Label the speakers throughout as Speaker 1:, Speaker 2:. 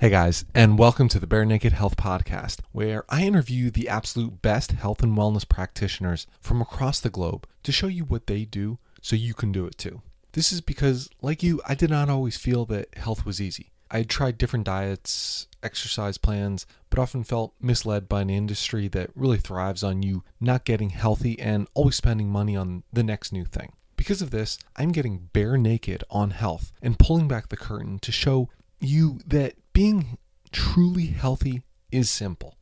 Speaker 1: Hey guys, and welcome to the Bare Naked Health Podcast, where I interview the absolute best health and wellness practitioners from across the globe to show you what they do so you can do it too. This is because, like you, I did not always feel that health was easy. I had tried different diets, exercise plans, but often felt misled by an industry that really thrives on you not getting healthy and always spending money on the next new thing. Because of this, I'm getting bare naked on health and pulling back the curtain to show you that being truly healthy is simple.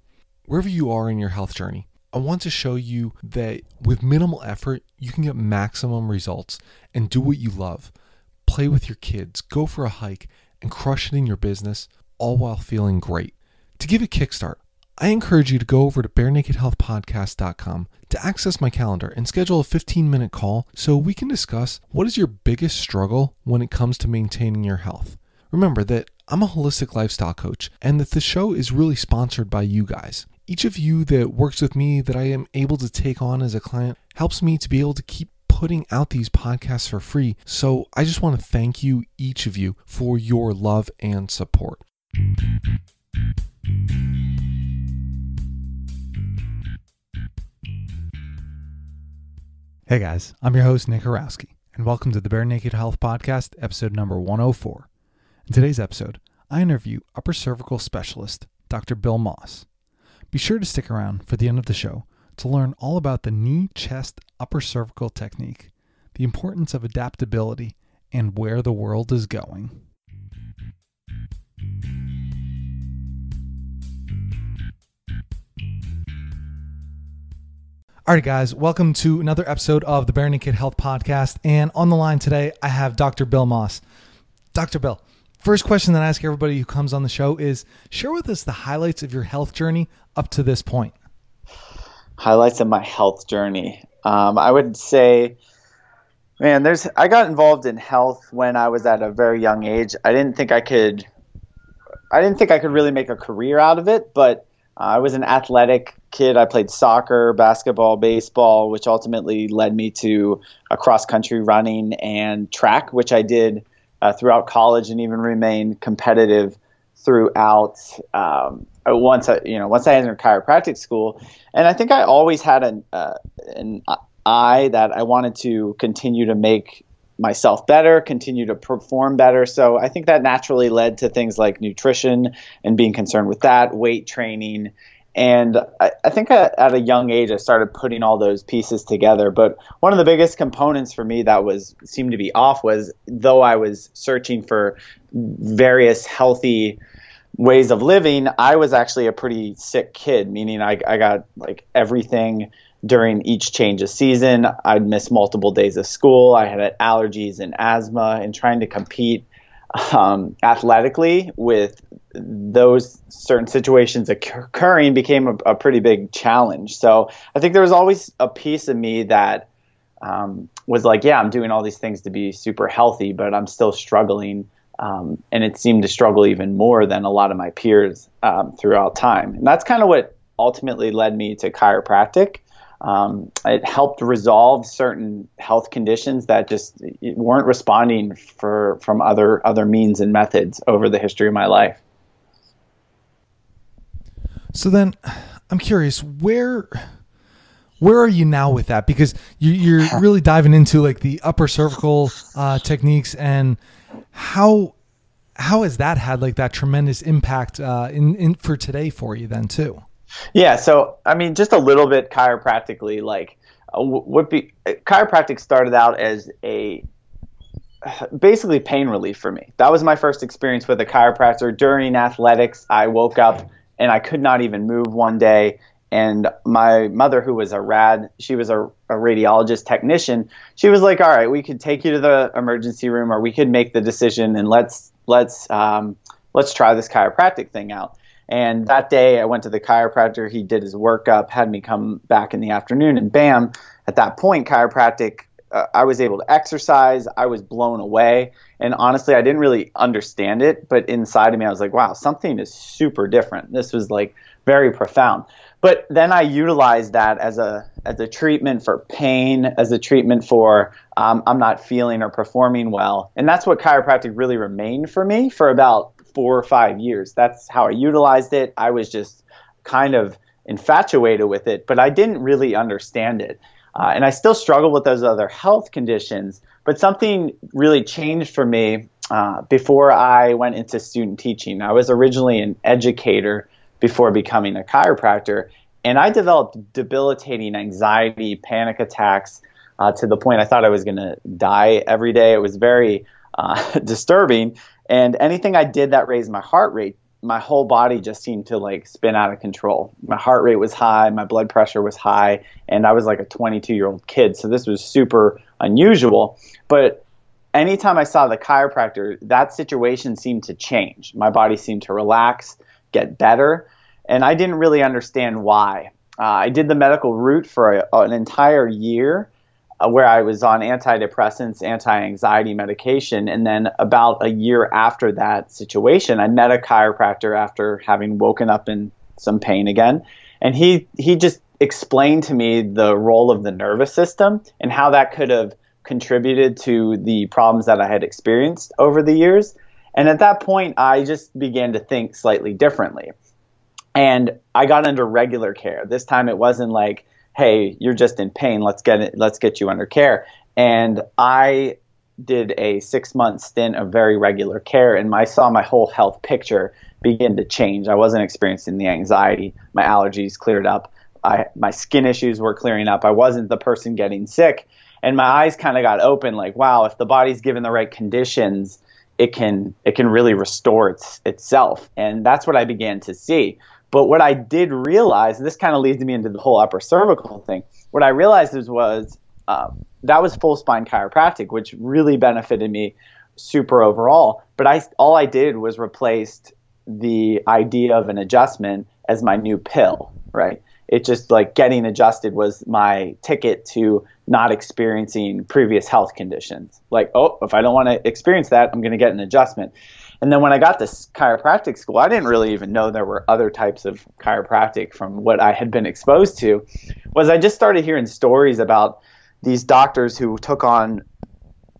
Speaker 1: Wherever you are in your health journey, I want to show you that with minimal effort, you can get maximum results and do what you love. Play with your kids, go for a hike, and crush it in your business, all while feeling great. To give a kickstart, I encourage you to go over to barenakedhealthpodcast.com to access my calendar and schedule a 15 minute call so we can discuss what is your biggest struggle when it comes to maintaining your health. Remember that I'm a holistic lifestyle coach and that the show is really sponsored by you guys. Each of you that works with me that I am able to take on as a client helps me to be able to keep putting out these podcasts for free. So I just want to thank you, each of you, for your love and support. Hey guys, I'm your host, Nick Horowski, and welcome to the Bare Naked Health Podcast, episode number 104. In today's episode, I interview upper cervical specialist Dr. Bill Moss. Be sure to stick around for the end of the show to learn all about the knee chest upper cervical technique, the importance of adaptability, and where the world is going. All right, guys, welcome to another episode of the Bare Naked Health Podcast. And on the line today, I have Dr. Bill Moss. Dr. Bill, First question that I ask everybody who comes on the show is share with us the highlights of your health journey up to this point.
Speaker 2: Highlights of my health journey. Um, I would say, man, there's. I got involved in health when I was at a very young age. I didn't think I could. I didn't think I could really make a career out of it, but uh, I was an athletic kid. I played soccer, basketball, baseball, which ultimately led me to a cross country running and track, which I did uh, throughout college and even remain competitive throughout um, uh, once I, you know once I entered chiropractic school, and I think I always had an uh, an eye that I wanted to continue to make myself better, continue to perform better. So I think that naturally led to things like nutrition and being concerned with that, weight training, and I, I think at, at, a young age, I started putting all those pieces together. But one of the biggest components for me that was seemed to be off was though I was searching for various healthy ways of living, I was actually a pretty sick kid, meaning I, I got like everything during each change of season. I'd miss multiple days of school. I had allergies and asthma, and trying to compete um, athletically with those certain situations occurring became a, a, pretty big challenge. So I think there was always a piece of me that um, was like, yeah, I'm doing all these things to be super healthy, but I'm still struggling. Um, and it seemed to struggle even more than a lot of my peers um, throughout time. And that's kind of what ultimately led me to chiropractic. Um, it helped resolve certain health conditions that just weren't responding for from other other means and methods over the history of my life.
Speaker 1: So then, I'm curious where where are you now with that? Because you, are really diving into like the upper cervical uh, techniques and how how has that had like that tremendous impact uh, in, in for today for you then too?
Speaker 2: Yeah, so I mean, just a little bit chiropractically, like uh, what be chiropractic started out as a basically pain relief for me. That was my first experience with a chiropractor during athletics. I woke up and I could not even move one day. And my mother, who was a rad, she was a, a radiologist technician. She was like, "All right, we could take you to the emergency room, or we could make the decision, and let's let's um, let's try this chiropractic thing out." And that day, I went to the chiropractor. He did his workup, had me come back in the afternoon, and bam! At that point, chiropractic, uh, I was able to exercise. I was blown away, and honestly, I didn't really understand it. But inside of me, I was like, "Wow, something is super different." This was like very profound. But then I utilized that as a as a treatment for pain, as a treatment for um, I'm not feeling or performing well, and that's what chiropractic really remained for me for about four or five years. That's how I utilized it. I was just kind of infatuated with it, but I didn't really understand it. Uh, and I still struggle with those other health conditions, but something really changed for me uh, before I went into student teaching. I was originally an educator before becoming a chiropractor, and I developed debilitating anxiety, panic attacks uh, to the point I thought I was going to die every day. It was very uh, disturbing. And anything I did that raised my heart rate, my whole body just seemed to like spin out of control. My heart rate was high, my blood pressure was high, and I was like a 22 year old kid. So this was super unusual. But anytime I saw the chiropractor, that situation seemed to change. My body seemed to relax, get better, and I didn't really understand why. Uh, I did the medical route for a, an entire year Uh, where I was on antidepressants, anti anxiety medication. And then about a year after that situation, I met a chiropractor after having woken up in some pain again. And he, he just explained to me the role of the nervous system and how that could have contributed to the problems that I had experienced over the years. And at that point, I just began to think slightly differently. And I got under regular care. This time it wasn't like, hey, you're just in pain. Let's get it. Let's get you under care. And I did a six month stint of very regular care, and I saw my whole health picture begin to change. I wasn't experiencing the anxiety. My allergies cleared up. I, my skin issues were clearing up. I wasn't the person getting sick, and my eyes kind of got open. Like, wow, if the body's given the right conditions, it can it can really restore its, itself. And that's what I began to see. But what I did realize, and this kind of leads me into the whole upper cervical thing, what I realized was, was um, that was full spine chiropractic, which really benefited me super overall. But I all I did was replaced the idea of an adjustment as my new pill, right? It just like getting adjusted was my ticket to not experiencing previous health conditions. Like, oh, if I don't want to experience that, I'm going to get an adjustment. And then when I got to chiropractic school, I didn't really even know there were other types of chiropractic from what I had been exposed to. Was I just started hearing stories about these doctors who took on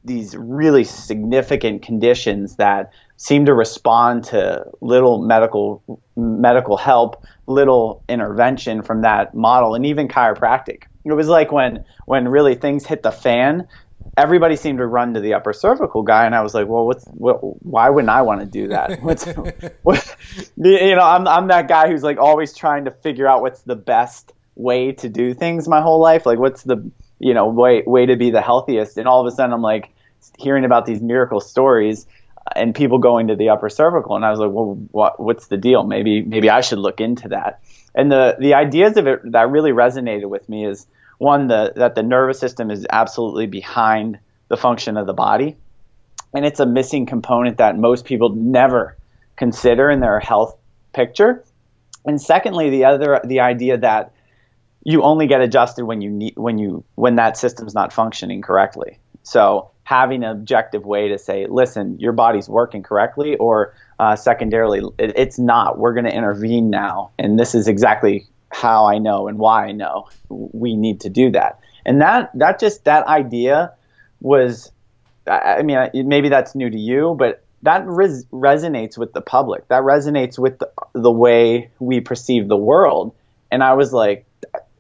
Speaker 2: these really significant conditions that seemed to respond to little medical medical help, little intervention from that model, and even chiropractic. It was like when when really things hit the fan, everybody seemed to run to the upper cervical guy, and I was like, well, what's what, why wouldn't I want to do that? What's what, you know, I'm I'm that guy who's like always trying to figure out what's the best way to do things my whole life. Like, what's the you know way way to be the healthiest? And all of a sudden, I'm like hearing about these miracle stories uh, and people going to the upper cervical, and I was like, well, what what's the deal? Maybe maybe I should look into that. And the the ideas of it that really resonated with me is one the, that the nervous system is absolutely behind the function of the body. And it's a missing component that most people never consider in their health picture. And secondly the other the idea that you only get adjusted when you need when you when that system's not functioning correctly. So having an objective way to say listen your body's working correctly or uh, secondarily it, it's not. We're going to intervene now. And this is exactly how I know and why I know we need to do that. And that that just that idea was, I mean, maybe that's new to you, but that res- resonates with the public. That resonates with the, the way we perceive the world. And I was like,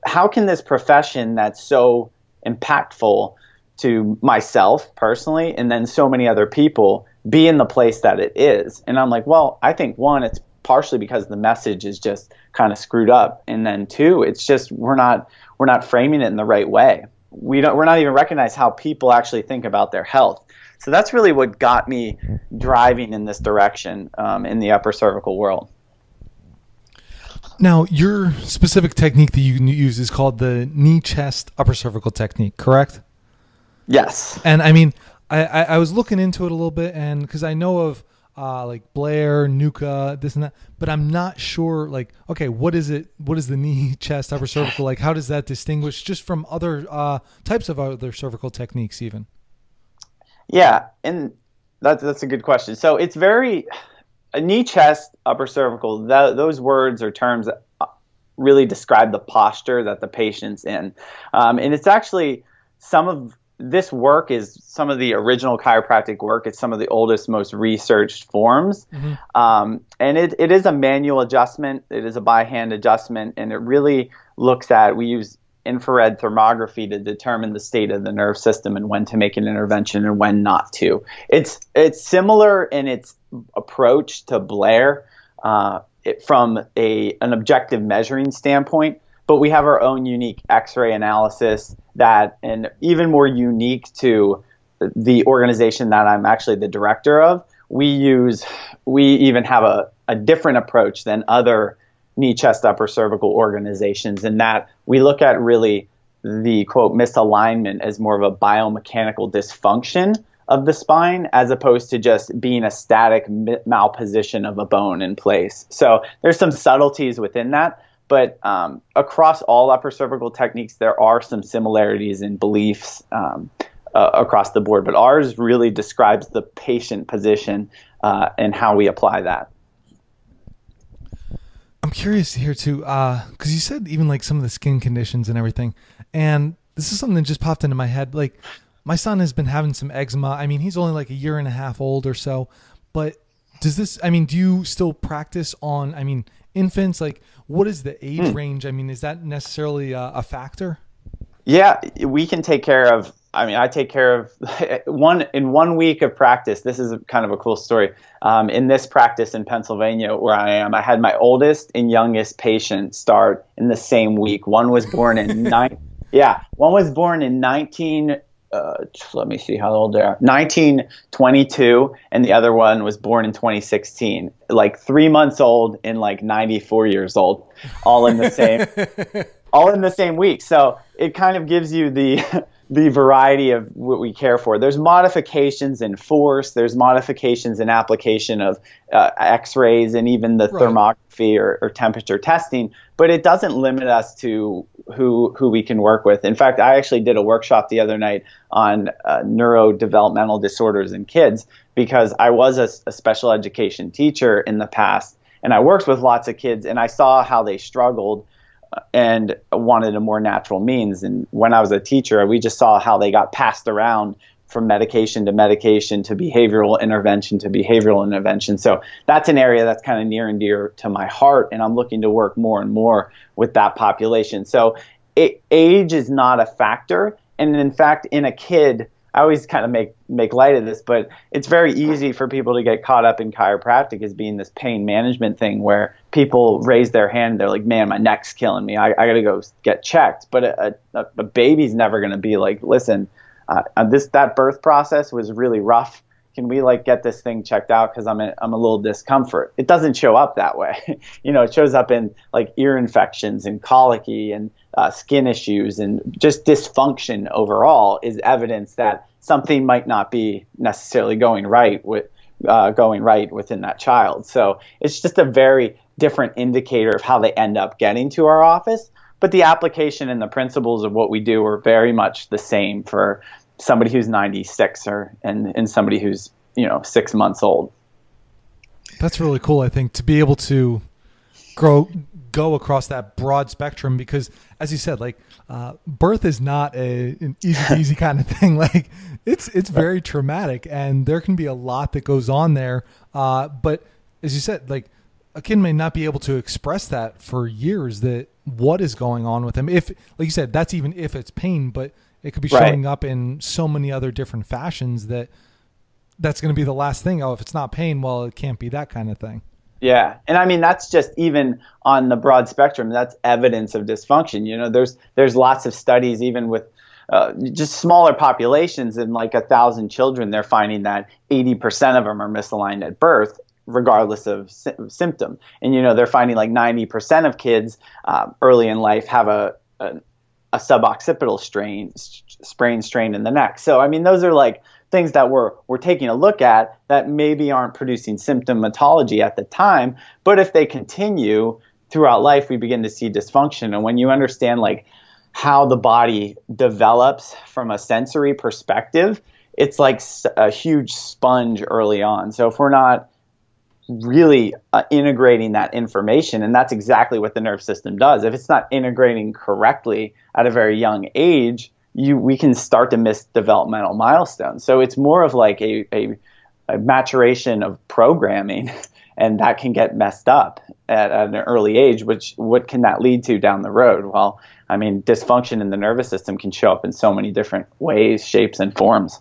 Speaker 2: how can this profession that's so impactful to myself personally and then so many other people be in the place that it is? And I'm like, well, I think one, it's partially because the message is just kind of screwed up. And then two it's just we're not we're not framing it in the right way. We don't we're not even recognize how people actually think about their health. So that's really what got me driving in this direction um, in the upper cervical world.
Speaker 1: Now your specific technique that you use is called the knee chest upper cervical technique correct?
Speaker 2: Yes.
Speaker 1: And i mean I, I, I was looking into it a little bit and because i know of uh, like Blair, NUCCA, this and that. But I'm not sure, like, okay, what is it? What is the knee, chest, upper cervical? Like, how does that distinguish just from other uh, types of other cervical techniques, even?
Speaker 2: Yeah, and that's that's a good question. So it's very a knee, chest, upper cervical. Those words or terms uh, really describe the posture that the patient's in, um, and it's actually some of this work is some of the original chiropractic work. It's some of the oldest, most researched forms. Mm-hmm. Um, and it, it is a manual adjustment, it is a by hand adjustment, and it really looks at, we use infrared thermography to determine the state of the nerve system and when to make an intervention and when not to. It's, it's similar in its approach to Blair uh, it, from a, an objective measuring standpoint but we have our own unique X-ray analysis that, and even more unique to the organization that I'm actually the director of. We use, we even have a, a different approach than other knee, chest, upper cervical organizations in that we look at really the quote misalignment as more of a biomechanical dysfunction of the spine as opposed to just being a static malposition of a bone in place. So there's some subtleties within that, but um, across all upper cervical techniques, there are some similarities in beliefs um, uh, across the board. But ours really describes the patient position uh, and how we apply that.
Speaker 1: I'm curious here too, because uh, you said even like some of the skin conditions and everything, and this is something that just popped into my head. Like, my son has been having some eczema. I mean, he's only like a year and a half old or so, but does this? I mean, do you still practice on? I mean, infants? Like, what is the age hmm. range? I mean, is that necessarily a, a factor?
Speaker 2: Yeah, we can take care of. I mean, I take care of one in one week of practice. This is kind of a cool story. Um, in this practice in Pennsylvania, where I am, I had my oldest and youngest patient start in the same week. One was born in nine. Yeah, one was born in 19 uh, let me see how old they are. 1922 and the other one was born in 2016 like three months old and like 94 years old. All in the same all in the same week so it kind of gives you the the variety of what we care for. There's modifications in force, there's modifications in application of uh, x rays and even the right. thermography or, or, temperature testing, but it doesn't limit us to who, who we can work with. In fact, I actually did a workshop the other night on uh, neurodevelopmental disorders in kids because I was a, a special education teacher in the past and I worked with lots of kids and I saw how they struggled and wanted a more natural means. And when I was a teacher, we just saw how they got passed around from medication to medication to behavioral intervention to behavioral intervention. So that's an area that's kind of near and dear to my heart, and I'm looking to work more and more with that population. So it, age is not a factor, and in fact, in a kid, I always kind of make make light of this, but it's very easy for people to get caught up in chiropractic as being this pain management thing where people raise their hand, they're like, "Man, my neck's killing me. I, I got to go get checked." But a, a, a baby's never going to be like, "Listen, uh, uh, this that birth process was really rough. Can we like get this thing checked out because I'm I'm a little discomfort." It doesn't show up that way. you know, it shows up in like ear infections and colicky and uh, skin issues and just dysfunction overall is evidence that something might not be necessarily going right with uh, going right within that child. So it's just a very different indicator of how they end up getting to our office. But the application and the principles of what we do are very much the same for somebody who's 96 or and, and somebody who's you know six months old.
Speaker 1: That's really cool. I think to be able to grow go across that broad spectrum because as you said like uh, birth is not a, an easy easy kind of thing. Like it's it's very traumatic and there can be a lot that goes on there. Uh, but as you said like a kid may not be able to express that for years that what is going on with them if like you said that's even if it's pain but it could be showing up in so many other different fashions that that's going to be the last thing. Oh if it's not pain well it can't be that kind of thing
Speaker 2: yeah, and I mean that's just even on the broad spectrum. That's evidence of dysfunction. You know, there's there's lots of studies even with uh, just smaller populations in like a thousand children. They're finding that 80% of them are misaligned at birth, regardless of sy- symptom. And you know, they're finding like 90% of kids uh, early in life have a, a, a suboccipital strain, sprain strain in the neck. So I mean, those are like things that we're we're taking a look at that maybe aren't producing symptomatology at the time, but if they continue throughout life, we begin to see dysfunction. And when you understand like how the body develops from a sensory perspective, it's like a huge sponge early on. So if we're not really uh, integrating that information, and that's exactly what the nerve system does. If it's not integrating correctly at a very young age, you we can start to miss developmental milestones. So it's more of like a, a, a maturation of programming, and that can get messed up at, at, an early age. Which what can that lead to down the road? Well, I mean, dysfunction in the nervous system can show up in so many different ways, shapes, and forms.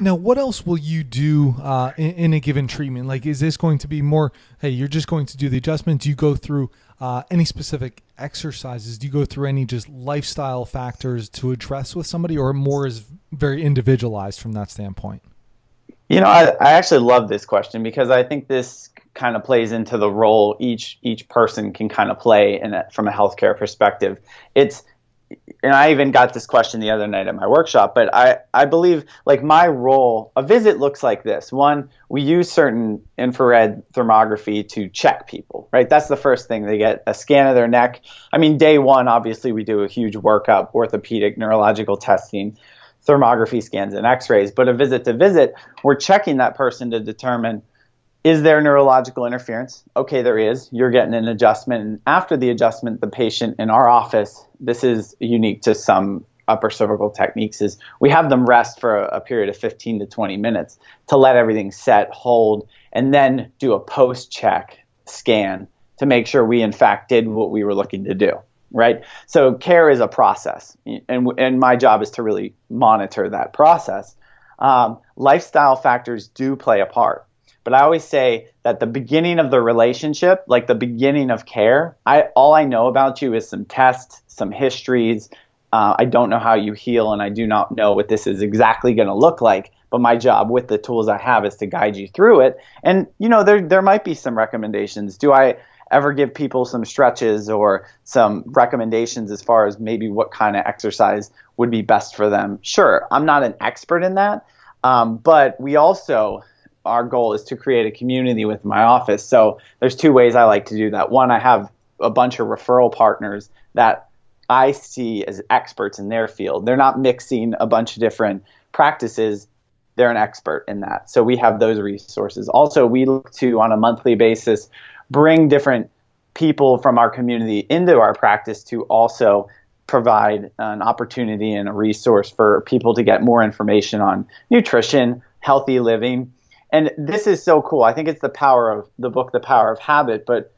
Speaker 1: Now, what else will you do uh, in, in, a given treatment? Like, is this going to be more, hey, you're just going to do the adjustment? Do you go through uh, any specific exercises? Do you go through any just lifestyle factors to address with somebody, or more is very individualized from that standpoint?
Speaker 2: You know, I, I actually love this question because I think this kind of plays into the role each each person can kind of play in it from a healthcare perspective. It's and I even got this question the other night at my workshop, but I, I believe like my role, a visit looks like this. One, we use certain infrared thermography to check people, right? That's the first thing. They get a scan of their neck. I mean, day one, obviously, we do a huge workup, orthopedic, neurological testing, thermography scans, and x rays. But a visit to visit, we're checking that person to determine is there neurological interference? Okay, there is. You're getting an adjustment. And after the adjustment, the patient in our office, this is unique to some upper cervical techniques, is we have them rest for a, a period of 15 to 20 minutes to let everything set, hold, and then do a post check scan to make sure we, in fact, did what we were looking to do. Right? So, care is a process. And, and my job is to really monitor that process. Um, lifestyle factors do play a part but I always say that the beginning of the relationship, like the beginning of care, I all I know about you is some tests, some histories. Uh, I don't know how you heal, and I do not know what this is exactly going to look like. But my job with the tools I have is to guide you through it. And you know, there there might be some recommendations. Do I ever give people some stretches or some recommendations as far as maybe what kind of exercise would be best for them? Sure, I'm not an expert in that, um, but we also our goal is to create a community with my office. So there's two ways I like to do that. One, I have a bunch of referral partners that I see as experts in their field. They're not mixing a bunch of different practices. They're an expert in that. So we have those resources. Also, we look to on a monthly basis bring different people from our community into our practice to also provide an opportunity and a resource for people to get more information on nutrition, healthy living, and this is so cool. I think it's the power of the book, The Power of Habit. But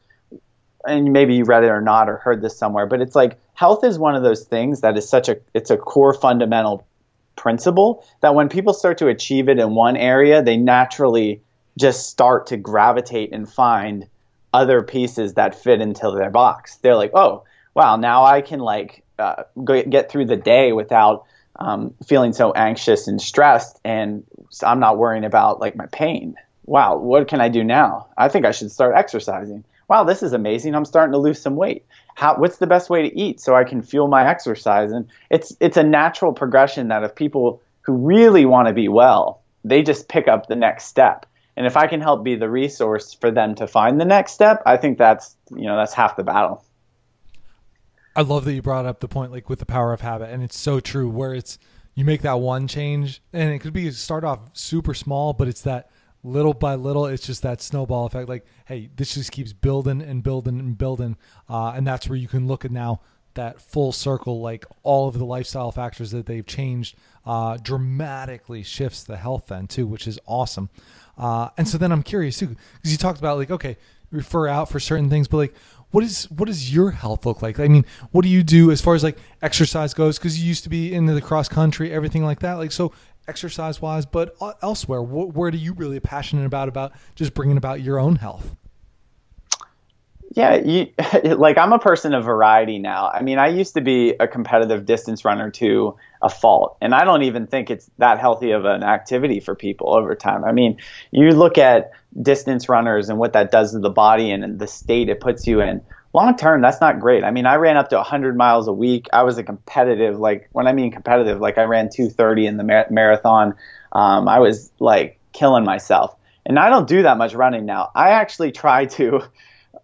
Speaker 2: and maybe you read it or not or heard this somewhere, but it's like health is one of those things that is such a it's a core fundamental principle that when people start to achieve it in one area, they naturally just start to gravitate and find other pieces that fit into their box. They're like, oh, wow, now I can like uh, get through the day without um, feeling so anxious and stressed, and I'm not worrying about like my pain. Wow, what can I do now? I think I should start exercising. Wow, this is amazing. I'm starting to lose some weight. How, what's the best way to eat so I can fuel my exercise? And it's it's a natural progression that if people who really want to be well, they just pick up the next step. And if I can help be the resource for them to find the next step, I think that's you know that's half the battle.
Speaker 1: I love that you brought up the point like with the power of habit, and it's so true. Where it's you make that one change, and it could be start off super small, but it's that little by little. It's just that snowball effect. Like, hey, this just keeps building and building and building, uh, and that's where you can look at now that full circle. Like all of the lifestyle factors that they've changed uh, dramatically shifts the health then too, which is awesome. Uh, and so then I'm curious too, because you talked about like okay, refer out for certain things, but like what is what does your health look like? I mean, what do you do as far as like exercise goes? Because you used to be into the cross country, everything like that. Like so, exercise wise, but elsewhere, wh- where do you really passionate about about just bringing about your own health?
Speaker 2: Yeah, you, like I'm a person of variety now. I mean, I used to be a competitive distance runner to a fault, and I don't even think it's that healthy of an activity for people over time. I mean, you look at distance runners and what that does to the body and the state it puts you in. Long term, that's not great. I mean, I ran up to 100 miles a week. I was a competitive, like when I mean competitive, like I ran 230 in the mar- marathon. Um, I was like killing myself, and I don't do that much running now. I actually try to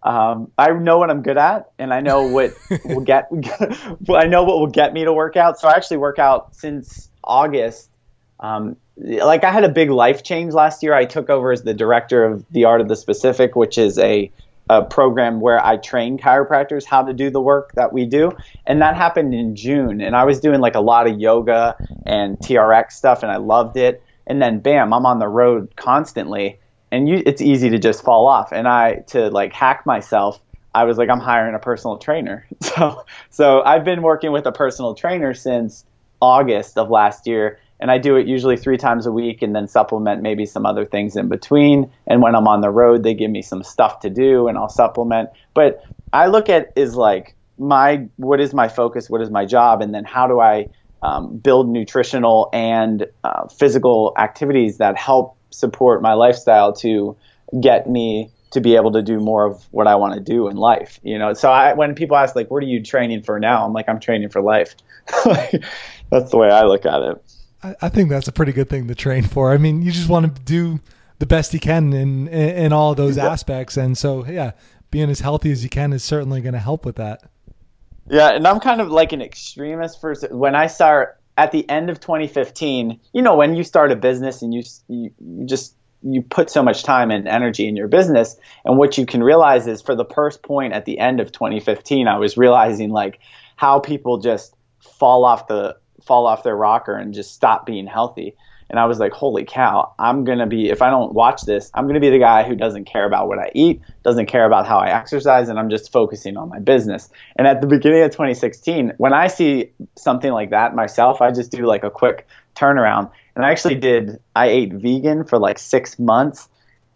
Speaker 2: um, I know what I'm good at, and I know what will get. I know what will get me to work out. So I actually work out since August. Um, like I had a big life change last year. I took over as the director of the Art of the Specific, which is a a program where I train chiropractors how to do the work that we do. And that happened in June. And I was doing like a lot of yoga and TRX stuff and I loved it. And then bam, I'm on the road constantly and you, it's easy to just fall off. And I, to like hack myself, I was like, I'm hiring a personal trainer. So, so I've been working with a personal trainer since August of last year and I do it usually three times a week and then supplement maybe some other things in between. And when I'm on the road, they give me some stuff to do and I'll supplement. But I look at is like my what is my focus, what is my job, and then how do I um, build nutritional and uh, physical activities that help support my lifestyle to get me to be able to do more of what I want to do in life. You know, so I, when people ask like, "What are you training for now?" I'm like, "I'm training for life." That's the way I look at it.
Speaker 1: I, I think that's a pretty good thing to train for. I mean, you just want to do the best you can in in, in all those aspects, and so yeah, being as healthy as you can is certainly going to help with that.
Speaker 2: Yeah, and I'm kind of like an extremist for when I start at the end of 2015. You know, when you start a business and you you, you just you put so much time and energy in your business and what you can realize is for the first point at the end of 2015 i was realizing like how people just fall off the fall off their rocker and just stop being healthy. And I was like, holy cow, I'm going to be, if I don't watch this, I'm going to be the guy who doesn't care about what I eat, doesn't care about how I exercise, and I'm just focusing on my business. And at the beginning of 2016, when I see something like that myself, I just do like a quick turnaround. And I actually did, I ate vegan for like six months.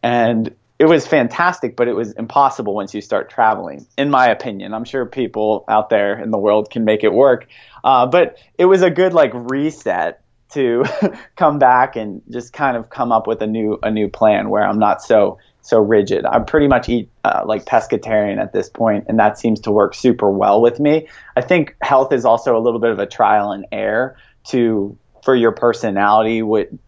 Speaker 2: And it was fantastic, but it was impossible once you start traveling, in my opinion. I'm sure people out there in the world can make it work. Uh, but it was a good like reset to come back and just kind of come up with a new a new plan where I'm not so so rigid. I'm pretty much eat uh, like pescatarian at this point, and that seems to work super well with me. I think health is also a little bit of a trial and error to for your personality,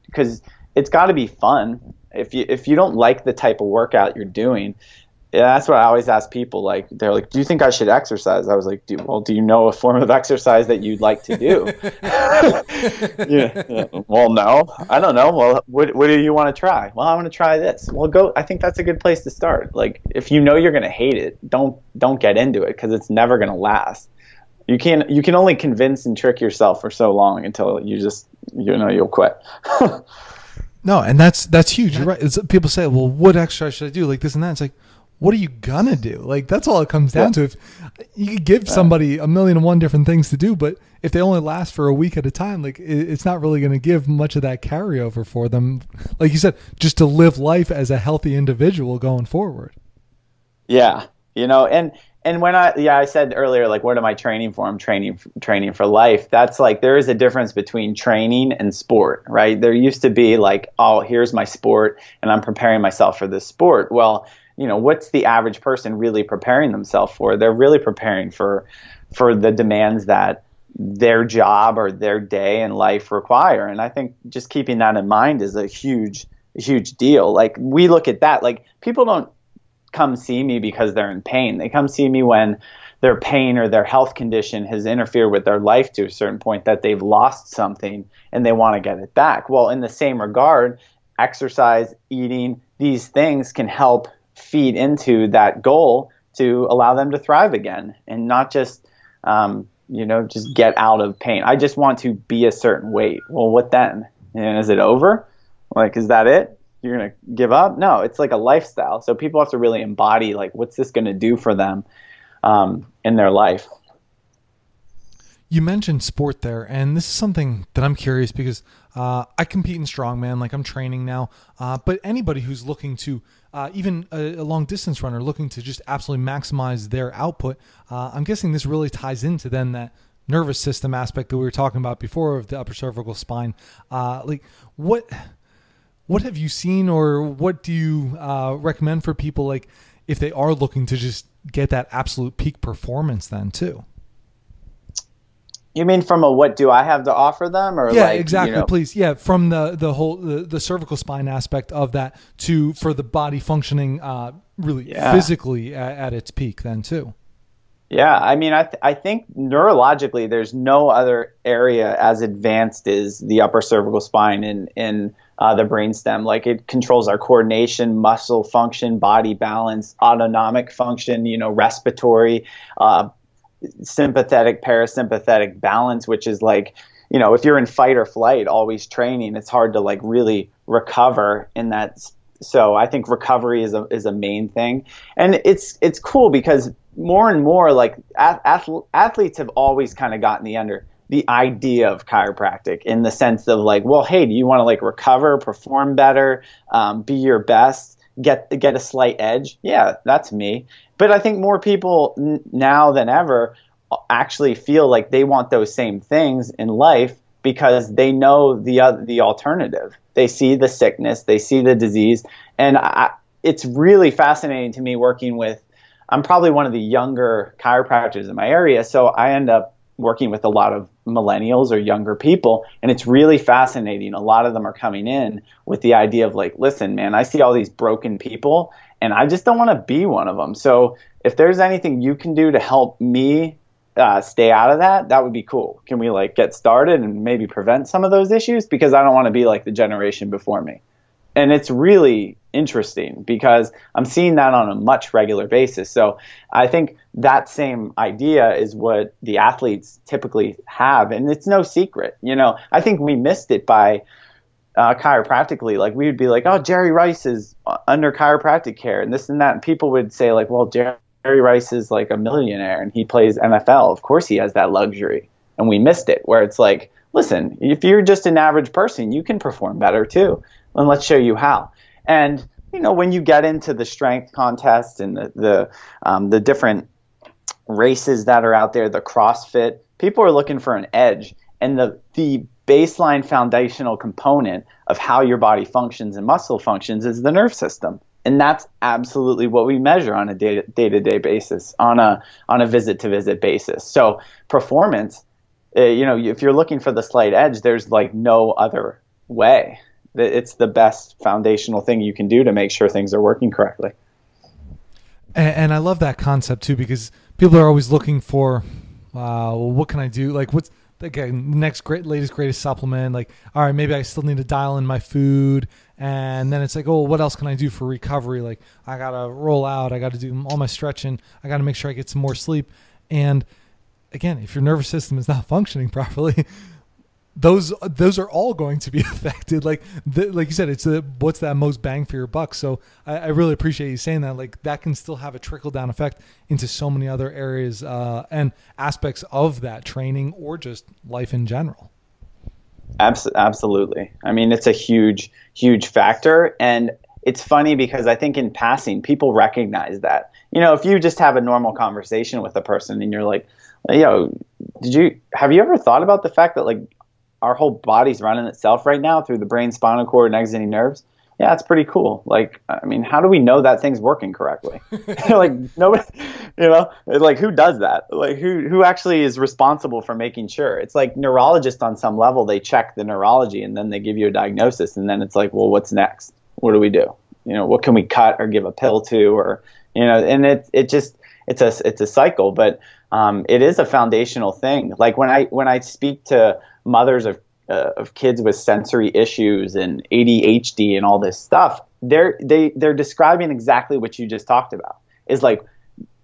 Speaker 2: because it's got to be fun if you if you don't like the type of workout you're doing, yeah, that's what I always ask people. Like, they're like, "Do you think I should exercise?" I was like, do, "Well, do you know a form of exercise that you'd like to do?" yeah, yeah, Well, no, I don't know. Well, what what do you want to try? Well, I want to try this. Well, go. I think that's a good place to start. Like, if you know you're going to hate it, don't don't get into it because it's never going to last. You can you can only convince and trick yourself for so long until you just you know you'll quit.
Speaker 1: No, and that's that's huge. You're right. It's, people say, "Well, what exercise should I do?" Like this and that. It's like, what are you gonna do? Like that's all it comes down yeah. to. If you could give somebody a million and one different things to do, but if they only last for a week at a time, like it's not really going to give much of that carryover for them. Like you said, just to live life as a healthy individual going forward.
Speaker 2: Yeah, you know, and and when I yeah I said earlier like what am I training for? I'm training training for life. That's like there is a difference between training and sport, right? There used to be like oh here's my sport and I'm preparing myself for this sport. Well, you know what's the average person really preparing themselves for? They're really preparing for for the demands that their job or their day and life require. And I think just keeping that in mind is a huge huge deal. Like we look at that like people don't come see me because they're in pain. They come see me when their pain or their health condition has interfered with their life to a certain point that they've lost something and they want to get it back. Well, in the same regard, exercise, eating, these things can help feed into that goal to allow them to thrive again and not just um, you know just get out of pain. I just want to be a certain weight. Well, what then? And is it over? Like, is that it? you're to give up. No, it's like a lifestyle. So people have to really embody like what's this to do for them um, in their life.
Speaker 1: You mentioned sport there, and this is something that I'm curious because uh, I compete in strongman, like I'm training now. Uh, but anybody who's looking to, uh, even a, a, long distance runner, looking to just absolutely maximize their output, uh, I'm guessing this really ties into then that nervous system aspect that we were talking about before of the upper cervical spine. Uh, like what what have you seen, or what do you uh, recommend for people like if they are looking to just get that absolute peak performance? Then too.
Speaker 2: You mean from a what do I have to offer them, or
Speaker 1: yeah,
Speaker 2: like,
Speaker 1: exactly.
Speaker 2: You know,
Speaker 1: please, yeah, from the the whole the, the cervical spine aspect of that to for the body functioning uh, really yeah. physically at, at its peak. Then too.
Speaker 2: Yeah, I mean, I, th- I think neurologically, there's no other area as advanced as the upper cervical spine in in uh, the brainstem. Like it controls our coordination, muscle function, body balance, autonomic function, you know, respiratory, uh, sympathetic, parasympathetic balance, which is like, you know, if you're in fight or flight, always training, it's hard to like really recover in that. So I think recovery is a is a main thing, and it's it's cool because more and more like athletes have always kind of gotten the under the idea of chiropractic in the sense of like, well, hey, do you want to like recover, perform better, um, be your best, get get a slight edge? Yeah, that's me. But I think more people n- now than ever actually feel like they want those same things in life because they know the uh, the alternative. They see the sickness, they see the disease, and I, it's really fascinating to me working with. I'm probably one of the younger chiropractors in my area, so I end up working with a lot of millennials or younger people and it's really fascinating. A lot of them are coming in with the idea of like listen man i see all these broken people and i just don't want to be one of them so if there's anything you can do to help me uh, stay out of that that would be cool. Can we like get started and maybe prevent some of those issues? Because i don't want to be like the generation before me. And it's really interesting because I'm seeing that on a much regular basis. So I think that same idea is what the athletes typically have, and it's no secret. You know, I think we missed it by uh, chiropractically. Like we would be like, "Oh, Jerry Rice is under chiropractic care," and this and that, and people would say like, "Well, Jerry Rice is like a millionaire and he plays NFL. Of course, he has that luxury." And we missed it, where it's like, listen, if you're just an average person, you can perform better too and let's show you how. And you know, when you get into the strength contest and the the, um, the different races that are out there, the CrossFit, people are looking for an edge, and the the baseline foundational component of how your body functions and muscle functions is the nerve system. And that's absolutely what we measure on a day to day basis, on a on a visit to visit basis. So performance, uh, you know, if you're looking for the slight edge, there's like no other way it's the best foundational thing you can do to make sure things are working correctly.
Speaker 1: And, and I love that concept too because people are always looking for, uh, well, what can I do? Like, what's again next great latest greatest supplement? Like, all right, maybe I still need to dial in my food, and then it's like, oh, what else can I do for recovery? Like, I gotta roll out, I gotta do all my stretching, I gotta make sure I get some more sleep, and again, if your nervous system is not functioning properly, those those are all going to be affected. Like the, like you said, it's a, what's that most bang for your buck. So I, I, really appreciate you saying that. Like that can still have a trickle down effect into so many other areas uh, and aspects of that training or just life in general.
Speaker 2: Absolutely. I mean, it's a huge huge factor, and it's funny because I think in passing people recognize that. You know, if you just have a normal conversation with a person and you're like, you know, did you have you ever thought about the fact that like our whole body's running itself right now through the brain, spinal cord, and exiting nerves. Yeah, it's pretty cool. Like, I mean, how do we know that thing's working correctly? like, nobody, you know, like who does that? Like, who who actually is responsible for making sure? It's like neurologists on some level. They check the neurology and then they give you a diagnosis, and then it's like, well, what's next? What do we do? You know, what can we cut or give a pill to, or you know, and it it just it's a it's a cycle, but um, it is a foundational thing. Like when I when I speak to mothers of uh, of kids with sensory issues and ADHD and all this stuff, they're they they're describing exactly what you just talked about. Is like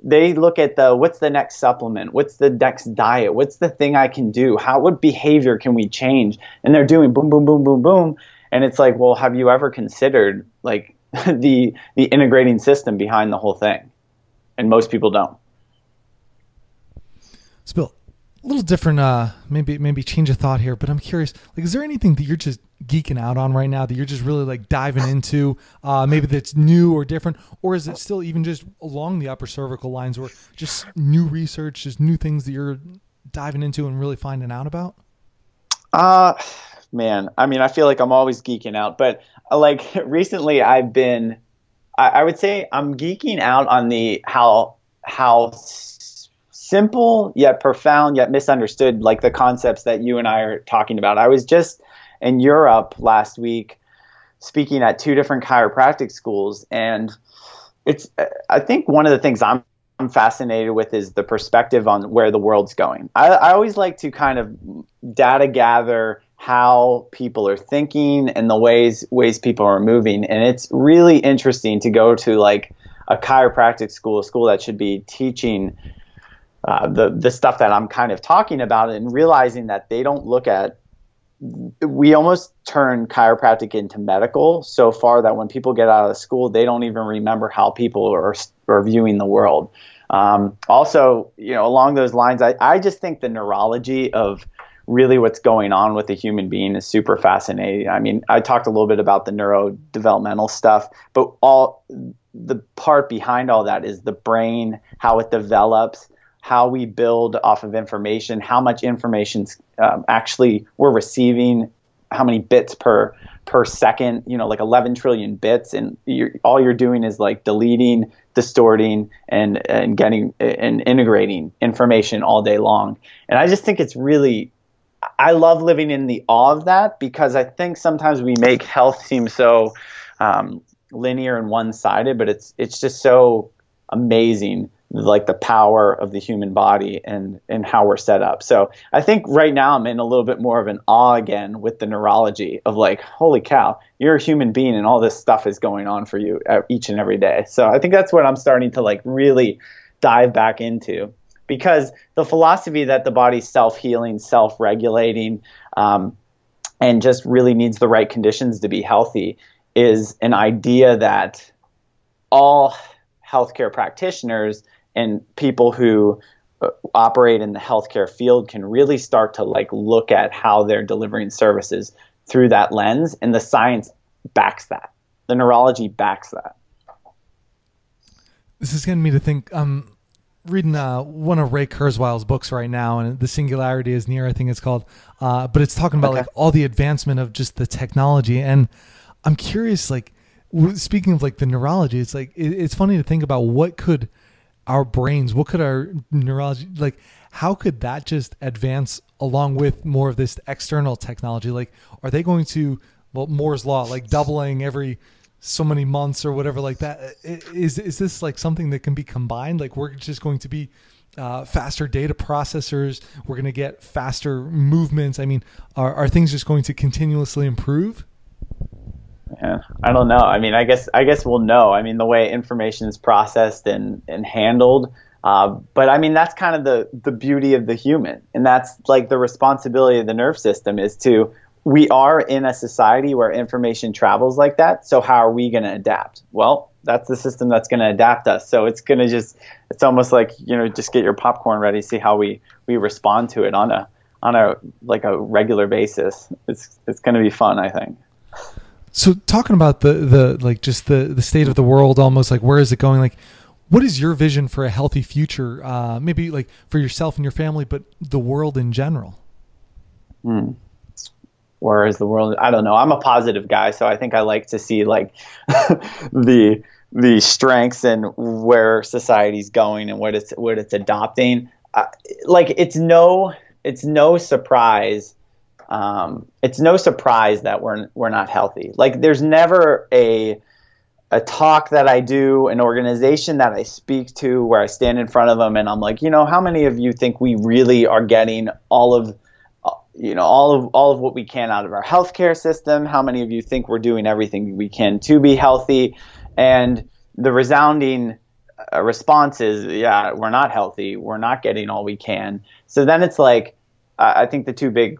Speaker 2: they look at the what's the next supplement, what's the next diet, what's the thing I can do, how what behavior can we change, and they're doing boom boom boom boom boom, and it's like, well, have you ever considered like the the integrating system behind the whole thing? And most people don't.
Speaker 1: Spill a little different uh maybe maybe change of thought here but i'm curious like is there anything that you're just geeking out on right now that you're just really like diving into uh maybe that's new or different? Or is it still even just along the upper cervical lines or just new research just new things that you're diving into and really finding out about?
Speaker 2: Uh man i mean i feel like i'm always geeking out but uh, like recently i've been I, I would say i'm geeking out on the how how simple yet profound yet misunderstood, like the concepts that you and I are talking about. I was just in Europe last week speaking at two different chiropractic schools, and it's I think one of the things I'm I'm fascinated with is the perspective on where the world's going. I, I always like to kind of data gather how people are thinking and the ways ways people are moving, and it's really interesting to go to like a chiropractic school, a school that should be teaching uh, the the stuff that I'm kind of talking about, and realizing that they don't look at we almost turn chiropractic into medical so far that when people get out of school, they don't even remember how people are, are viewing the world. Um, also, you know, along those lines, I, I just think the neurology of really what's going on with the human being is super fascinating. I mean, I talked a little bit about the neurodevelopmental stuff, but all the part behind all that is the brain, how it develops, how we build off of information, how much information um, actually we're receiving, how many bits per per second, you know, like 11 trillion bits, and you're, all you're doing is like deleting, distorting, and and getting and integrating information all day long. And I just think it's really, I love living in the awe of that because I think sometimes we make health seem so um, linear and one sided, but it's it's just so amazing like the power of the human body and and how we're set up. So I think right now I'm in a little bit more of an awe again with the neurology of like, holy cow, you're a human being and all this stuff is going on for you each and every day. So I think that's what I'm starting to like really dive back into because the philosophy that the body's self-healing, self-regulating, um, and just really needs the right conditions to be healthy is an idea that all healthcare practitioners and people who uh, operate in the healthcare field can really start to like look at how they're delivering services through that lens and the science backs that the neurology backs that
Speaker 1: this is getting me to think um reading uh, one of ray kurzweil's books right now and the singularity is near i think it's called uh, but it's talking about okay. like all the advancement of just the technology and i'm curious like speaking of like the neurology it's like it, it's funny to think about what could our brains what could our neurology like how could that just advance along with more of this external technology? Like are they going to well moore's law like doubling every so many months or whatever like that? Is is this like something that can be combined? Like we're just going to be uh, faster data processors. We're going to get faster movements. I mean are, are things just going to continuously improve
Speaker 2: yeah, I don't know. I mean, I guess I guess we'll know. I mean, the way information is processed and and handled. Uh, but I mean, that's kind of the the beauty of the human, and that's like the responsibility of the nerve system is to. We are in a society where information travels like that. So how are we going to adapt? Well, that's the system that's going to adapt us. So it's going to just it's almost like you know just get your popcorn ready, see how we we respond to it on a on a like a regular basis. It's it's going to be fun, I think.
Speaker 1: So talking about the the like just the the state of the world, almost like where is it going? Like, what is your vision for a healthy future? Uh, maybe like for yourself and your family, but the world in general.
Speaker 2: Hmm. Where is the world? I don't know. I'm a positive guy, so I think I like to see like the the strengths and where society's going and what it's what it's adopting. Uh, like it's no it's no surprise um, it's no surprise that we're we're not healthy. Like there's never a a talk that I do, an organization that I speak to, where I stand in front of them and I'm like, you know, how many of you think we really are getting all of you know all of all of what we can out of our healthcare system? How many of you think we're doing everything we can to be healthy? And the resounding uh, response is, yeah, we're not healthy. We're not getting all we can. So then it's like, I think the two big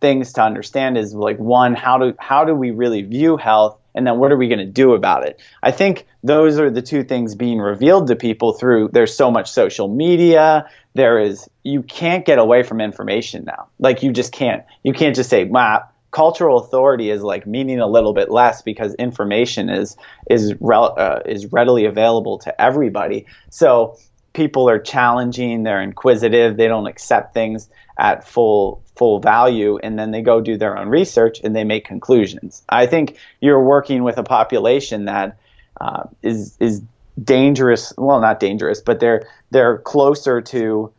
Speaker 2: things to understand is like one how do how do we really view health? And then what are we going to do about it? I think those are the two things being revealed to people through there's so much social media. There is you can't get away from information now. Like you just can't. You can't just say wow cultural authority is like meaning a little bit less because information is is rel- uh, is readily available to everybody. So people are challenging they're inquisitive they don't accept things at full full value and then they go do their own research and they make conclusions. I think you're working with a population that uh, is is dangerous. Well, not dangerous, but they're they're closer to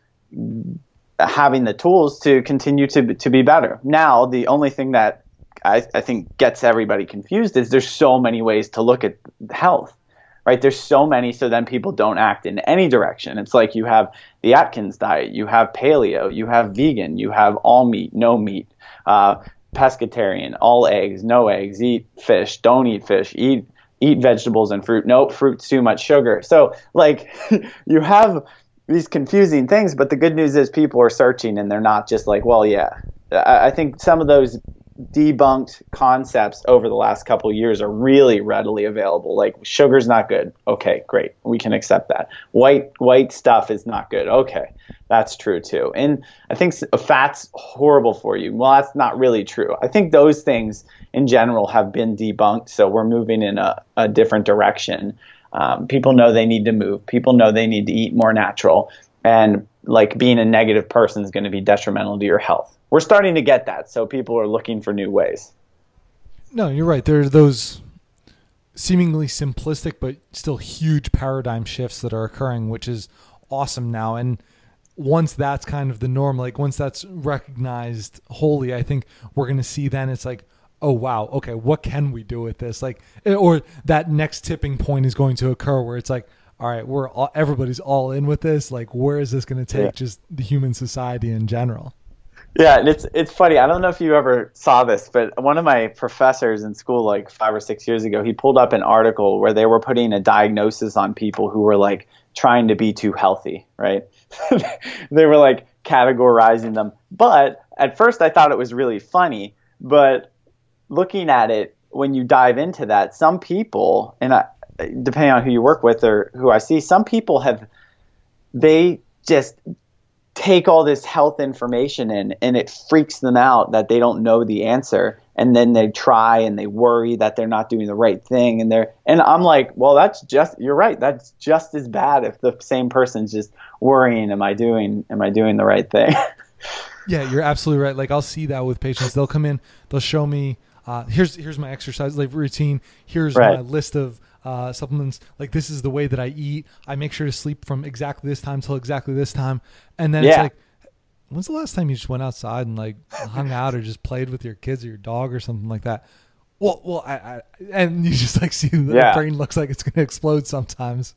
Speaker 2: having the tools to continue to to be better. Now, the only thing that I, I think gets everybody confused is there's so many ways to look at health right? There's so many, so then people don't act in any direction. It's like you have the Atkins diet, you have paleo, you have vegan, you have all meat, no meat, uh, pescatarian, all eggs, no eggs, eat fish, don't eat fish, eat eat vegetables and fruit. Nope, fruit's too much sugar. So like you have these confusing things, but the good news is people are searching and they're not just like, well, yeah. I, I think some of those debunked concepts over the last couple years are really readily available. Like sugar's not good. Okay, great. We can accept that. White white stuff is not good. Okay. That's true too. And I think fat's horrible for you. Well, that's not really true. I think those things in general have been debunked, so we're moving in a, a different direction. Um, people know they need to move. People know they need to eat more natural. And like being a negative person is going to be detrimental to your health we're starting to get that. So people are looking for new ways.
Speaker 1: No, you're right. There are those seemingly simplistic but still huge paradigm shifts that are occurring, which is awesome now. And once that's kind of the norm, like once that's recognized wholly, I think we're going to see then it's like, oh wow, okay, what can we do with this? Like, eh, or that next tipping point is going to occur where it's like, all right, we're all, everybody's all in with this. Like, where is this going to take yeah. just the human society in general?
Speaker 2: Yeah, and it's it's funny. I don't know if you ever saw this, but one of my professors in school, like five or six years ago, he pulled up an article where they were putting a diagnosis on people who were like trying to be too healthy, right? they were like categorizing them. But at first, I thought it was really funny. But looking at it, when you dive into that, some people, and I, depending on who you work with or who I see, some people have they just take all this health information in and it freaks them out that they don't know the answer. And then they try and they worry that they're not doing the right thing. And they're and I'm like well that's just you're right. That's just as bad if the same person's just worrying am I doing am I doing the right thing?
Speaker 1: Yeah you're absolutely right. Like I'll see that with patients. They'll come in they'll show me uh, here's here's my exercise like routine. Here's right. my list of uh, supplements. Like this is the way that I eat. I make sure to sleep from exactly this time till exactly this time. And then yeah. it's like, when's the last time you just went outside and like hung out or just played with your kids or your dog or something like that? Well, well, I, I and you just like see the yeah. brain looks like it's going to explode sometimes.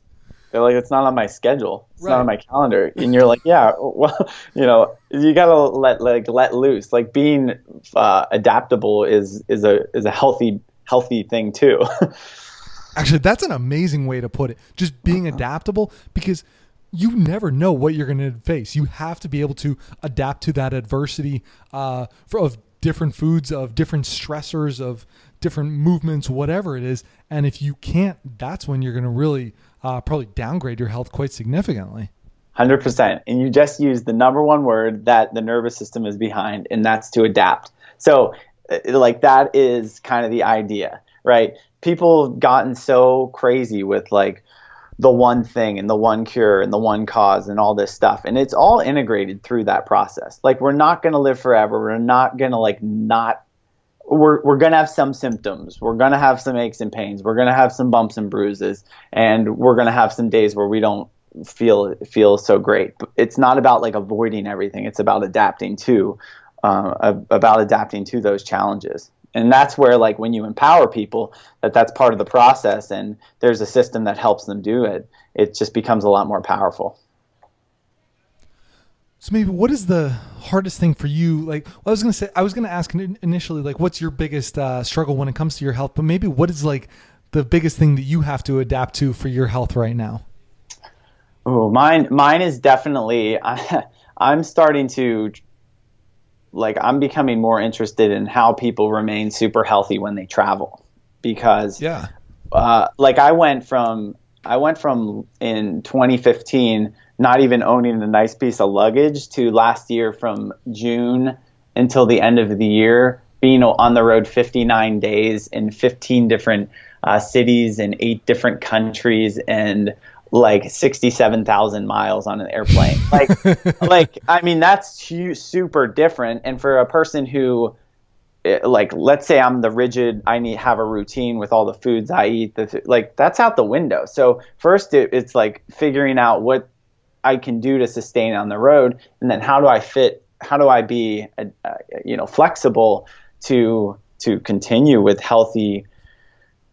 Speaker 2: They're like, it's not on my schedule. It's right. not on my calendar. And you're like, yeah, well, you know, you gotta let like let loose. Like being uh, adaptable is is a is a healthy healthy thing too.
Speaker 1: Actually, that's an amazing way to put it. Just being uh-huh. adaptable because you never know what you're going to face. You have to be able to adapt to that adversity uh, for, of different foods, of different stressors, of different movements, whatever it is. And if you can't, that's when you're going to really uh, probably downgrade your health quite significantly.
Speaker 2: 100%. And you just use the number one word that the nervous system is behind, and that's to adapt. So, uh, like, that is kind of the idea, right? People have gotten so crazy with like the one thing and the one cure and the one cause and all this stuff. And it's all integrated through that process. Like we're not going to live forever. We're not going to like not we're, we're going to have some symptoms. We're going to have some aches and pains. We're going to have some bumps and bruises. And we're going to have some days where we don't feel feel so great. It's not about like avoiding everything. It's about adapting to uh, about adapting to those challenges and that's where like when you empower people that that's part of the process and there's a system that helps them do it it just becomes a lot more powerful.
Speaker 1: So maybe what is the hardest thing for you? Like well, i was going to say i was going to ask initially like what's your biggest uh, struggle when it comes to your health? But maybe what is like the biggest thing that you have to adapt to for your health right now?
Speaker 2: Oh mine mine is definitely I, i'm starting to like I'm becoming more interested in how people remain super healthy when they travel. Because
Speaker 1: yeah.
Speaker 2: uh, like I went from I went from in 2015 not even owning a nice piece of luggage to last year from June until the end of the year being on the road 59 days in 15 different uh, cities in eight different countries. And like 67,000 miles on an airplane. Like, like, I mean, that's super different. And for a person who, eh, like, let's say I'm the rigid, I need have a routine with all the foods I eat, the, like, that's out the window. So first it, it's like figuring out what I can do to sustain on the road. And then how do I fit, how do I be, uh, you know, flexible to, to continue with healthy,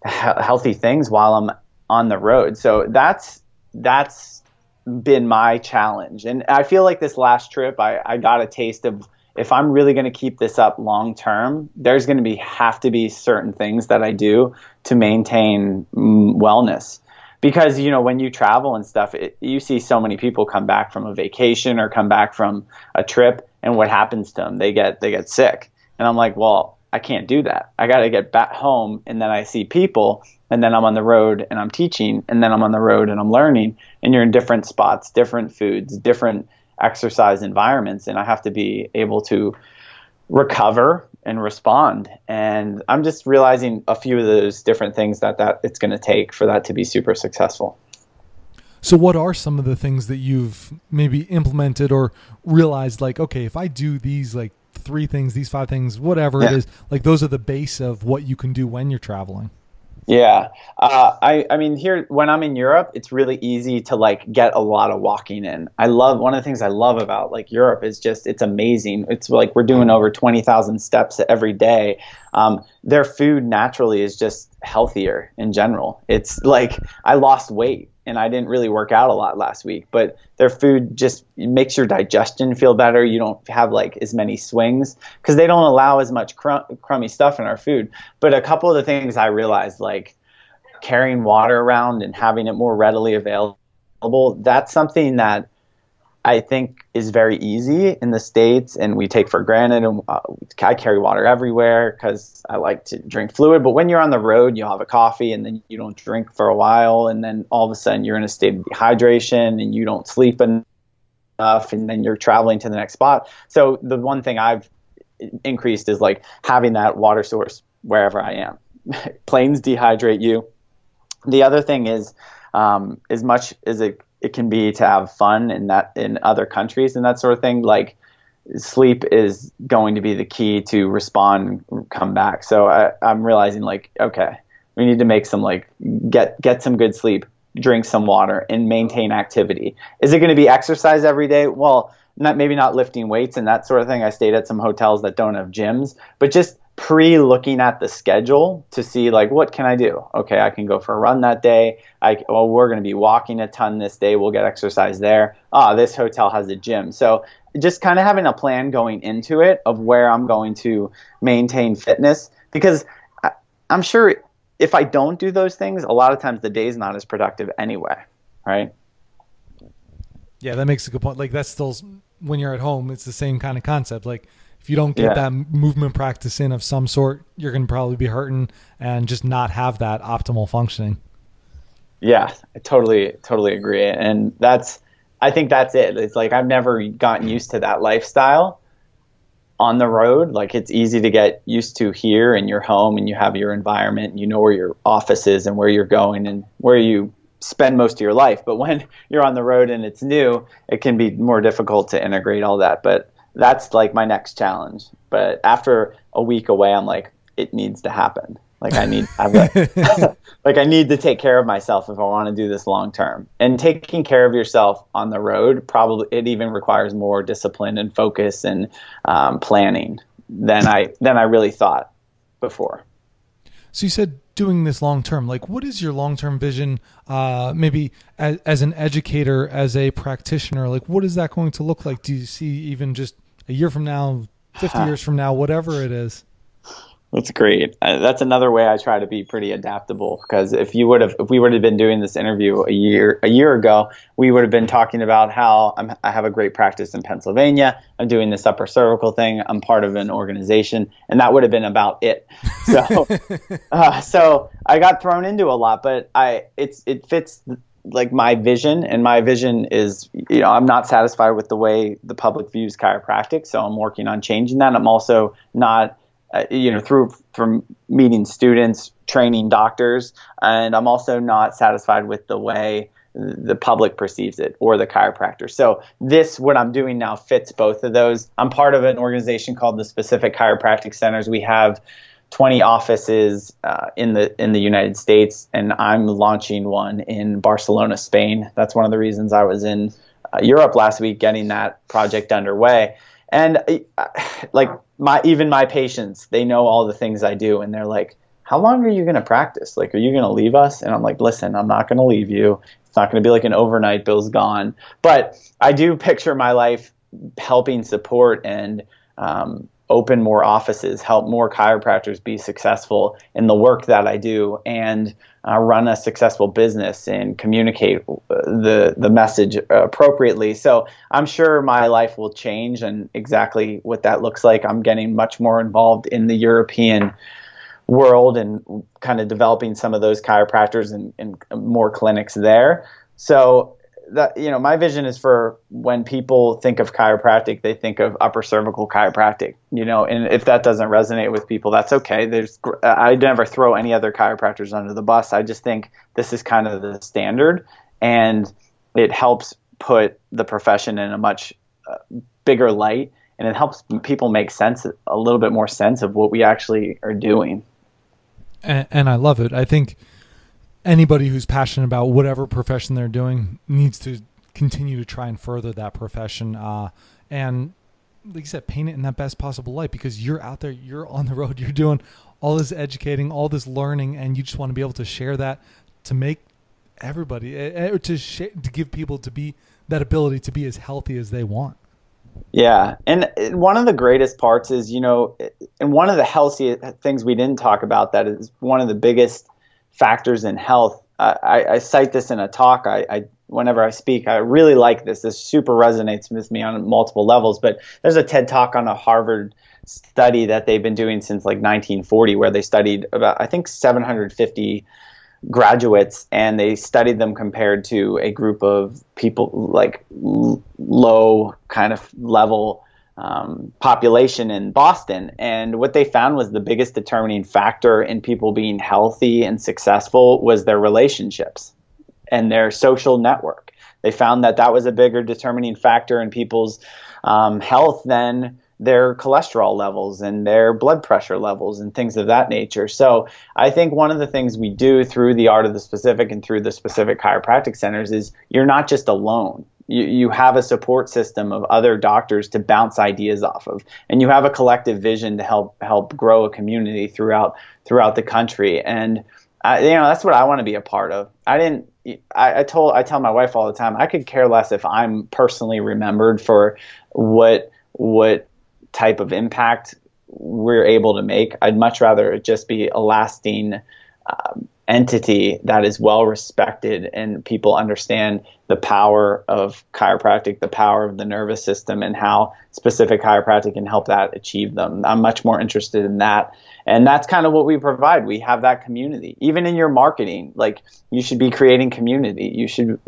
Speaker 2: healthy things while I'm on the road. So that's that's been my challenge. And I feel like this last trip I, I got a taste of if I'm really going to keep this up long term, there's going to be have to be certain things that I do to maintain wellness. Because you know when you travel and stuff, it, you see so many people come back from a vacation or come back from a trip, and what happens to them? They get they get sick, and I'm like, well, I can't do that. I got to get back home, and then I see people, and then I'm on the road and I'm teaching, and then I'm on the road and I'm learning, and you're in different spots, different foods, different exercise environments, and I have to be able to recover and respond. And I'm just realizing a few of those different things that that it's going to take for that to be super successful.
Speaker 3: So, what are some of the things that you've maybe implemented or realized? Like, okay, if I do these like three things, these five things, whatever yeah. it is, like those are the base of what you can do when you're traveling.
Speaker 2: Yeah, uh, I I mean here when I'm in Europe, it's really easy to like get a lot of walking in. I love one of the things I love about like Europe is just it's amazing. It's like we're doing over twenty thousand steps every day. Um, their food naturally is just healthier in general. It's like I lost weight and I didn't really work out a lot last week, but their food just makes your digestion feel better. You don't have like as many swings because they don't allow as much crum- crummy stuff in our food. But a couple of the things I realized, like carrying water around and having it more readily available, that's something that I think is very easy in the states, and we take for granted. And uh, I carry water everywhere because I like to drink fluid. But when you're on the road, you'll have a coffee, and then you don't drink for a while, and then all of a sudden you're in a state of dehydration, and you don't sleep enough, and then you're traveling to the next spot. So the one thing I've increased is like having that water source wherever I am. Planes dehydrate you. The other thing is, um, as much as it it can be to have fun in that in other countries and that sort of thing like sleep is going to be the key to respond come back. So I, i'm realizing like okay we need to make some like get get some good sleep drink some water and maintain activity. Is it going to be exercise every day? Well not maybe not lifting weights and that sort of thing. I stayed at some hotels that don't have gyms but just pre looking at the schedule to see like what can I do? Okay, I can go for a run that day. I well we're going to be walking a ton this day. We'll get exercise there. Ah, this hotel has a gym. So just kind of having a plan going into it of where I'm going to maintain fitness because I, I'm sure if I don't do those things, a lot of times the day is not as productive anyway, right?
Speaker 3: Yeah, that makes a good point. Like that's still when you're at home, it's the same kind of concept. Like if you don't get yeah. that movement practice in of some sort, you're going to probably be hurting and just not have that optimal functioning.
Speaker 2: Yeah, I totally, totally agree. And that's, I think that's it. It's like I've never gotten used to that lifestyle on the road. Like it's easy to get used to here in your home and you have your environment and you know where your office is and where you're going and where you spend most of your life. But when you're on the road and it's new, it can be more difficult to integrate all that. But that's like my next challenge. But after a week away, I'm like, it needs to happen. Like I need, i'm like I need to take care of myself if I want to do this long term. And taking care of yourself on the road probably it even requires more discipline and focus and um, planning than I than I really thought before.
Speaker 3: So you said doing this long term. Like, what is your long term vision? Uh, maybe as, as an educator, as a practitioner, like what is that going to look like? Do you see even just a year from now, fifty years from now, whatever it is?
Speaker 2: That's great. Uh, that's another way I try to be pretty adaptable because if you would have, if we would have been doing this interview a year a year ago, we would have been talking about how I'm, i have a great practice in Pennsylvania. I'm doing this upper cervical thing. I'm part of an organization, and that would have been about it. So, uh, so I got thrown into a lot, but I it's it fits like my vision, and my vision is you know I'm not satisfied with the way the public views chiropractic, so I'm working on changing that. I'm also not uh, you know, through from meeting students, training doctors, and I'm also not satisfied with the way the public perceives it or the chiropractor. So this, what I'm doing now, fits both of those. I'm part of an organization called the Specific Chiropractic Centers. We have 20 offices uh, in the in the United States, and I'm launching one in Barcelona, Spain. That's one of the reasons I was in uh, Europe last week, getting that project underway. And uh, like my even my patients, they know all the things I do, and they're like, how long are you going to practice? Like, are you going to leave us? And I'm like, listen, I'm not going to leave you. It's not going to be like an overnight bill's gone. But I do picture my life helping support and um, open more offices, help more chiropractors be successful in the work that I do, and uh, run a successful business and communicate the the message appropriately. So I'm sure my life will change, and exactly what that looks like. I'm getting much more involved in the European world and kind of developing some of those chiropractors and, and more clinics there. So that you know my vision is for when people think of chiropractic they think of upper cervical chiropractic you know and if that doesn't resonate with people that's okay. There's i never throw any other chiropractors under the bus. I just think this is kind of the standard and it helps put the profession in a much uh, bigger light and it helps people make sense a little bit more sense of what we actually are doing.
Speaker 3: And, and i love it. I think anybody who's passionate about whatever profession they're doing needs to continue to try and further that profession uh, and like you said paint it in that best possible light because you're out there you're on the road you're doing all this educating all this learning and you just want to be able to share that to make everybody eh, eh, or to sh- to give people to be that ability to be as healthy as they want.
Speaker 2: Yeah and eh, one of the greatest parts is you know and one of the healthy things we didn't talk about that is one of the biggest factors in health. I, I, cite this in a talk. I, I, whenever I speak, I really like this. This super resonates with me on multiple levels. But there's a TED talk on a Harvard study that they've been doing since like 1940, where they studied about I think 750 graduates, and they studied them compared to a group of people like low kind of level um, population in Boston. And what they found was the biggest determining factor in people being healthy and successful was their relationships and their social network. They found that that was a bigger determining factor in people's um, health than their cholesterol levels and their blood pressure levels and things of that nature. So I think one of the things we do through the art of the specific and through the specific chiropractic centers is you're not just alone. You, you have a support system of other doctors to bounce ideas off of. And you have a collective vision to help help grow a community throughout throughout the country. And I, you know that's what I want to be a part of. I didn't I, I told I tell my wife all the time I could care less if I'm personally remembered for what what type of impact we're able to make I'd much rather it just be a lasting um, entity that is well respected and people understand the power of chiropractic, the power of the nervous system, and how specific chiropractic can help that achieve them. I'm much more interested in that. And that's kind of what we provide. We have that community. Even in your marketing, like you should be creating community. You should,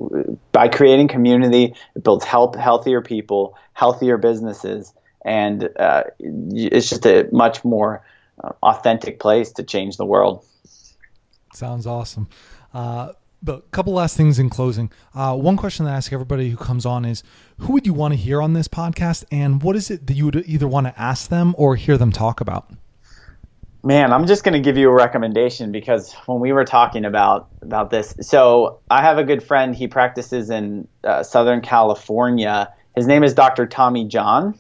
Speaker 2: by creating community, it builds help, healthier people, healthier businesses, and uh, it's just a much more uh, authentic place to change the world.
Speaker 3: Sounds awesome. Uh, but a couple last things in closing. Uh, one question that I ask everybody who comes on is who would you want to hear on this podcast and what is it that you would either want to ask them or hear them talk about?
Speaker 2: Man, I'm just going to give you a recommendation because when we were talking about about this, so I have a good friend. He practices in uh, Southern California. His name is Dr. Tommy John.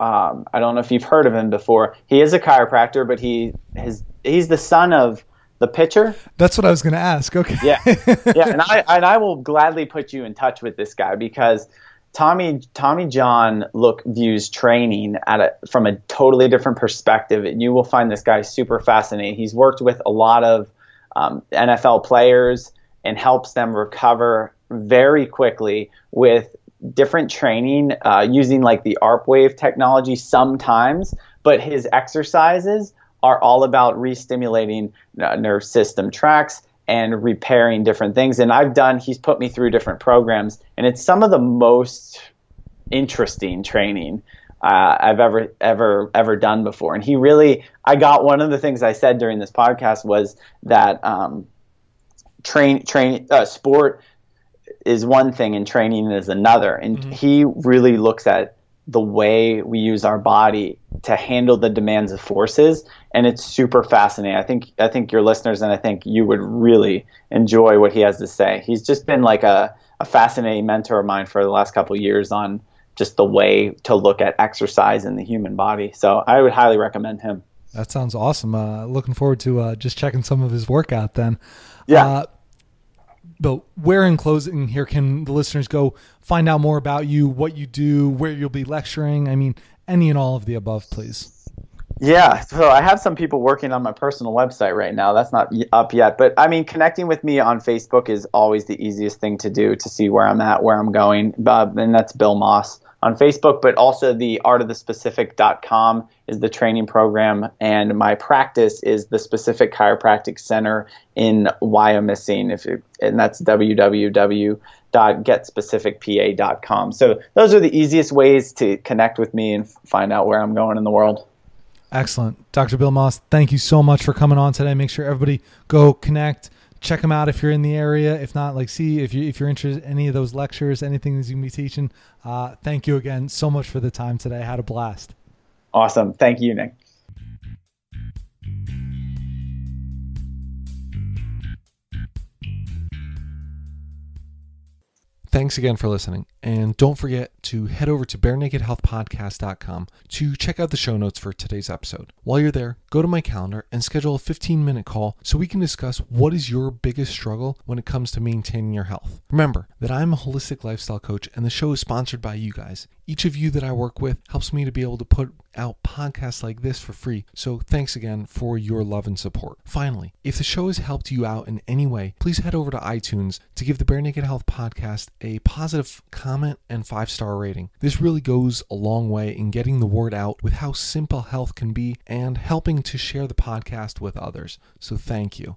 Speaker 2: Um, I don't know if you've heard of him before. He is a chiropractor, but he his he's the son of the pitcher.
Speaker 3: That's what I was going to ask. Okay.
Speaker 2: Yeah, yeah, and I and I will gladly put you in touch with this guy because Tommy Tommy John look views training at a from a totally different perspective, and you will find this guy super fascinating. He's worked with a lot of um, NFL players and helps them recover very quickly with different training uh, using like the ARP wave technology sometimes, but his exercises are all about re-stimulating uh, nerve system tracks and repairing different things. And I've done, he's put me through different programs, and it's some of the most interesting training uh, I've ever, ever, ever done before. And he really, I got one of the things I said during this podcast was that um, train, train, uh, sport is one thing and training is another. And mm-hmm. he really looks at the way we use our body to handle the demands of forces and it's super fascinating i think i think your listeners and i think you would really enjoy what he has to say he's just been like a, a fascinating mentor of mine for the last couple years on just the way to look at exercise in the human body so i would highly recommend him
Speaker 3: That sounds awesome. Uh, looking forward to uh, just checking some of his workout then.
Speaker 2: Yeah.
Speaker 3: Uh, but where in closing here can the listeners go find out more about you, what you do, where you'll be lecturing? I mean, any and all of the above, please.
Speaker 2: Yeah, so I have some people working on my personal website right now. That's not up yet, but I mean, connecting with me on Facebook is always the easiest thing to do to see where I'm at, where I'm going, uh, and that's Bill Moss on Facebook. But also, the artofthespecific.com is the training program, and my practice is the Specific Chiropractic Center in Wyomissing. If you, and that's www.getspecificpa.com. So those are the easiest ways to connect with me and find out where I'm going in the world.
Speaker 3: Excellent. Dr. Bill Moss, thank you so much for coming on today. Make sure everybody go connect, check them out if you're in the area. If not, like see if you if you're interested in any of those lectures, anything that you can be teaching. Uh, thank you again so much for the time today. I had a blast.
Speaker 2: Awesome. Thank you, Nick.
Speaker 1: Thanks again for listening. And don't forget to head over to barenakedhealthpodcast.com to check out the show notes for today's episode. While you're there, go to my calendar and schedule a 15 minute call so we can discuss what is your biggest struggle when it comes to maintaining your health. Remember that I'm a holistic lifestyle coach and the show is sponsored by you guys. Each of you that I work with helps me to be able to put out podcasts like this for free. So thanks again for your love and support. Finally, if the show has helped you out in any way, please head over to iTunes to give the Bare Naked Health podcast a positive comment and five star rating. This really goes a long way in getting the word out with how simple health can be and helping to share the podcast with others. So thank you.